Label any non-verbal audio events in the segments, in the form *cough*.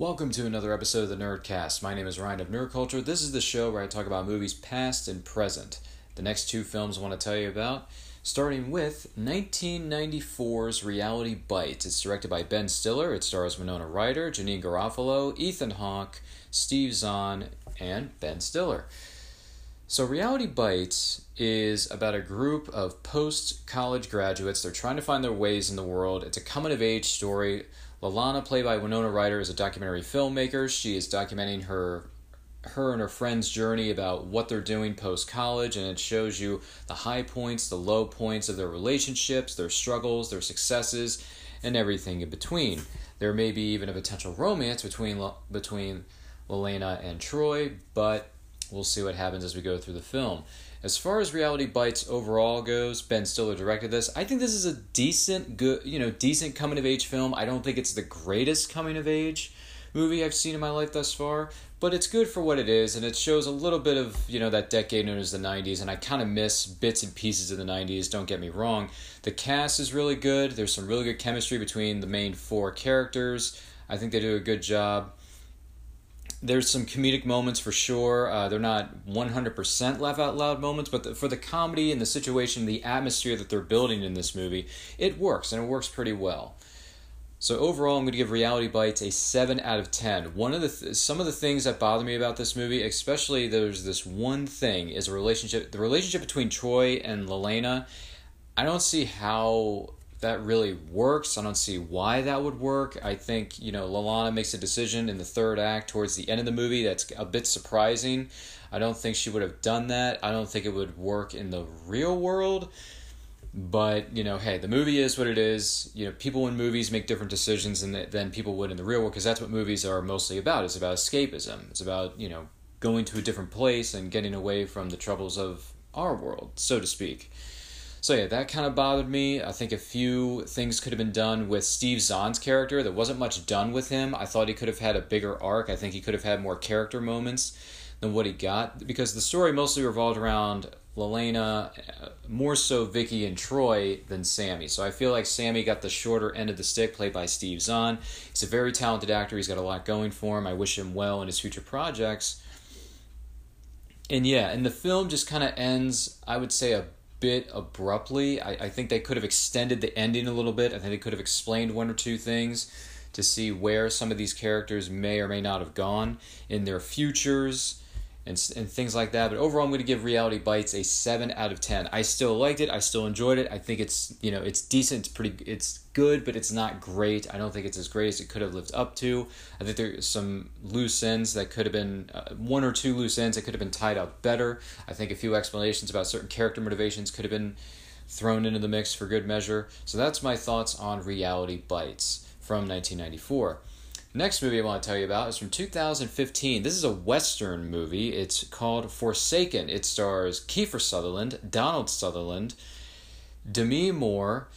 Welcome to another episode of the Nerdcast. My name is Ryan of Nerd Culture. This is the show where I talk about movies past and present. The next two films I want to tell you about, starting with 1994's Reality Bites. It's directed by Ben Stiller. It stars Winona Ryder, Janeane Garofalo, Ethan Hawke, Steve Zahn, and Ben Stiller. So, Reality Bites is about a group of post college graduates. They're trying to find their ways in the world. It's a coming of age story. Lelaina, played by Winona Ryder, is a documentary filmmaker. She is documenting her her and her friend's journey about what they're doing post college, and it shows you the high points, the low points of their relationships, their struggles, their successes, and everything in between. There may be even a potential romance between between Lelaina and Troy, but we'll see what happens as we go through the film. As far as Reality Bites overall goes, Ben Stiller directed this. I think this is a decent, good, you know, decent coming of age film. I don't think it's the greatest coming of age movie I've seen in my life thus far, but it's good for what it is, and it shows a little bit of you know that decade known as the '90s. And I kind of miss bits and pieces of the '90s. Don't get me wrong. The cast is really good. There's some really good chemistry between the main four characters. I think they do a good job there's some comedic moments for sure. Uh, they're not 100% laugh out loud moments, but the, for the comedy and the situation, the atmosphere that they're building in this movie, it works and it works pretty well. So overall, I'm going to give Reality Bites a seven out of ten. One of the th- some of the things that bother me about this movie, especially there's this one thing, is a relationship. The relationship between Troy and Lelaina. I don't see how that really works. I don't see why that would work. I think, you know, Lelaina makes a decision in the third act towards the end of the movie that's a bit surprising. I don't think she would have done that. I don't think it would work in the real world. But, you know, hey, the movie is what it is. You know, people in movies make different decisions than, than people would in the real world because that's what movies are mostly about. It's about escapism. It's about, you know, going to a different place and getting away from the troubles of our world, so to speak. So yeah, that kind of bothered me. I think a few things could have been done with Steve Zahn's character. There wasn't much done with him. I thought he could have had a bigger arc. I think he could have had more character moments than what he got because the story mostly revolved around Lelaina, uh, more so Vicky and Troy than Sammy. So I feel like Sammy got the shorter end of the stick, played by Steve Zahn. He's a very talented actor. He's got a lot going for him. I wish him well in his future projects. And yeah, and the film just kind of ends, I would say, a bit abruptly. I, I think they could have extended the ending a little bit. I think they could have explained one or two things to see where some of these characters may or may not have gone in their futures and, and things like that. But overall, I'm going to give Reality Bites a seven out of ten. I still liked it. I still enjoyed it. I think it's you know it's decent. It's pretty. It's good, but it's not great. I don't think it's as great as it could have lived up to. I think there's some loose ends that could have been uh, one or two loose ends that could have been tied up better. I think a few explanations about certain character motivations could have been thrown into the mix for good measure. So that's my thoughts on Reality Bites from 1994. Next movie I want to tell you about is from 2015. This is a Western movie. It's called Forsaken. It stars Kiefer Sutherland, Donald Sutherland, Demi Moore,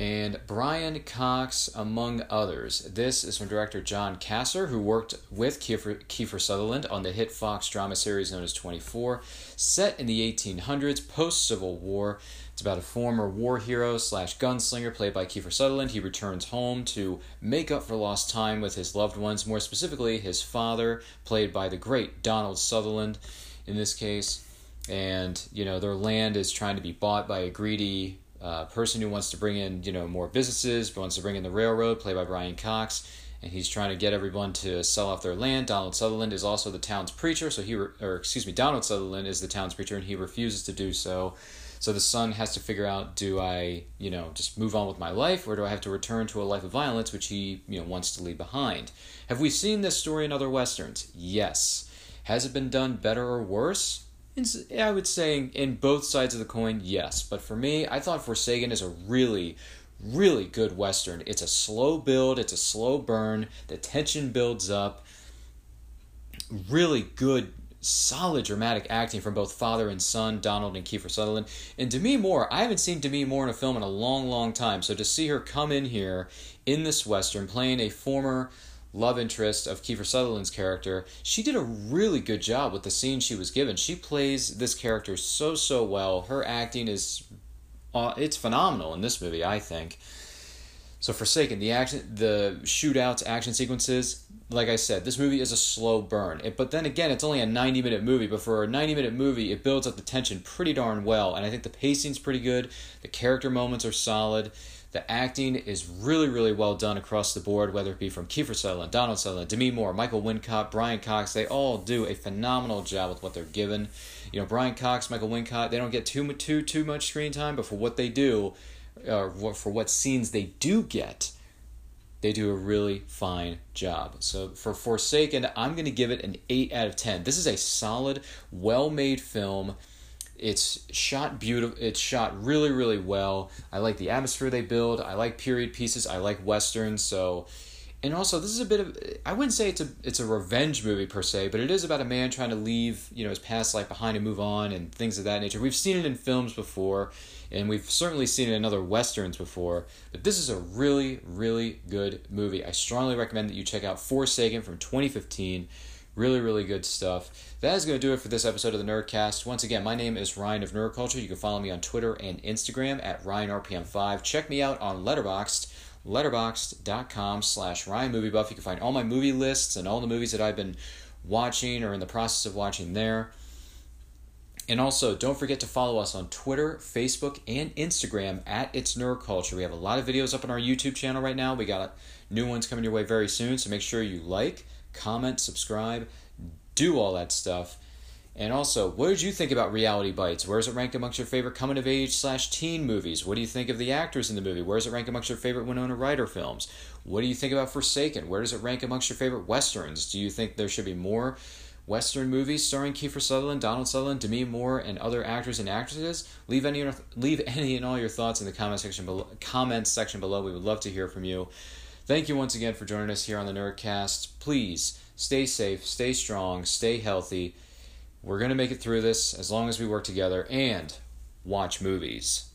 and Brian Cox, among others. This is from director Jon Cassar, who worked with Kiefer, Kiefer Sutherland on the hit Fox drama series known as 24. Set in the 1800s, post Civil War, it's about a former war hero slash gunslinger played by Kiefer Sutherland. He returns home to make up for lost time with his loved ones, more specifically, his father, played by the great Donald Sutherland in this case. And, you know, their land is trying to be bought by a greedy uh, person who wants to bring in, you know, more businesses, wants to bring in the railroad, played by Brian Cox and he's trying to get everyone to sell off their land. Donald Sutherland is also the town's preacher, so he, re- or excuse me, Donald Sutherland is the town's preacher, and he refuses to do so. So the son has to figure out do I, you know, just move on with my life or do I have to return to a life of violence which he, you know, wants to leave behind? Have we seen this story in other westerns? Yes. Has it been done better or worse? I would say in both sides of the coin, yes. But for me, I thought Forsaken is a really, really good western. It's a slow build, it's a slow burn, the tension builds up. Really good solid dramatic acting from both father and son, Donald and Kiefer Sutherland. And Demi Moore, I haven't seen Demi Moore in a film in a long, long time. So to see her come in here in this Western playing a former love interest of Kiefer Sutherland's character, she did a really good job with the scene she was given. She plays this character so, so well. Her acting is, uh, it's phenomenal in this movie, I think. So Forsaken, the action, the shootouts, action sequences, like I said, this movie is a slow burn. It, but then again, it's only a 90 minute movie, but for a 90 minute movie, it builds up the tension pretty darn well. And I think the pacing's pretty good, the character moments are solid. The acting is really, really well done across the board, whether it be from Kiefer Sutherland, Donald Sutherland, Demi Moore, Michael Wincott, Brian Cox. They all do a phenomenal job with what they're given. You know, Brian Cox, Michael Wincott, they don't get too too too much screen time, but for what they do, uh, for what scenes they do get, they do a really fine job. So for Forsaken, I'm going to give it an 8 out of 10. This is a solid, well-made film. It's shot beautiful. It's shot really, really well. I like the atmosphere they build. I like period pieces. I like westerns. So, and also this is a bit of I wouldn't say it's a it's a revenge movie per se, but it is about a man trying to leave you know his past life behind and move on and things of that nature. We've seen it in films before, and we've certainly seen it in other westerns before. But this is a really, really good movie. I strongly recommend that you check out Forsaken from 2015. Really, really good stuff. That is going to do it for this episode of the Nerdcast. Once again, my name is Ryan of Nerdculture. You can follow me on Twitter and Instagram at RyanRPM5. Check me out on Letterboxd, letterboxd.com slash Ryan Movie Buff. You can find all my movie lists and all the movies that I've been watching or in the process of watching there. And also, don't forget to follow us on Twitter, Facebook, and Instagram at It's Nerd Culture. We have a lot of videos up on our YouTube channel right now. We got new ones coming your way very soon, so make sure you like, comment, subscribe, do all that stuff. And also, what did you think about Reality Bites? Where is it ranked amongst your favorite coming of age slash teen movies? What do you think of the actors in the movie? Where is it ranked amongst your favorite Winona Ryder films? What do you think about Forsaken? Where does it rank amongst your favorite westerns? Do you think there should be more Western movies starring Kiefer Sutherland, Donald Sutherland, Demi Moore, and other actors and actresses? Leave any leave *laughs* any and all your thoughts in the comment section below. Comments section below. We would love to hear from you. Thank you once again for joining us here on the Nerdcast. Please stay safe, stay strong, stay healthy. We're going to make it through this as long as we work together and watch movies.